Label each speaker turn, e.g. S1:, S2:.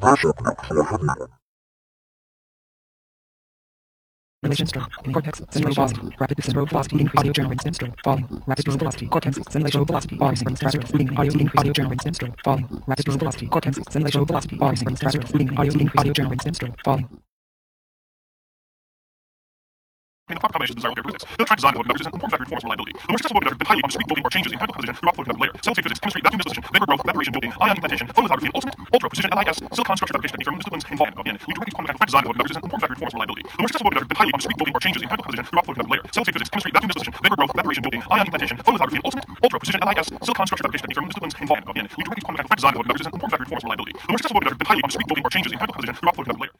S1: Relation stroke. Cortex, central velocity. Rapid central velocity. Increase audio generating stem stroke. Falling. Rapid neural velocity. Cortex, simulation velocity. Body sequence faster. Reading audio increase audio generating stem stroke. Falling. Rapid neural velocity. Cortex, simulation velocity. Body sequence faster. Reading audio increase audio generating stem stroke. Falling.
S2: I mean, the proper combination of desirable characteristics. The track design of is an important factor in performance reliability. The more successful motor has highly on discrete building or changes in chemical composition throughout the layer. Cell state physics, chemistry, vacuum dissolution, vapor growth, evaporation building, ion implantation, photolithography, and ultimate, ultra precision LIS, silicon structure fabrication techniques from disciplines involved in We direct quantum mechanics design of is an important factor in performance reliability. The more successful motor has highly discrete building or changes in chemical composition throughout the layer. Cell state physics, chemistry, vacuum dissolution, vapor growth, evaporation building, ion implantation, photolithography, and ultimate, ultra precision LIS, silicon structure fabrication techniques from disciplines involved in We direct quantum mechanics design of is an important factor in performance reliability. The more successful motor has highly discrete building or changes in chemical composition throughout the layer.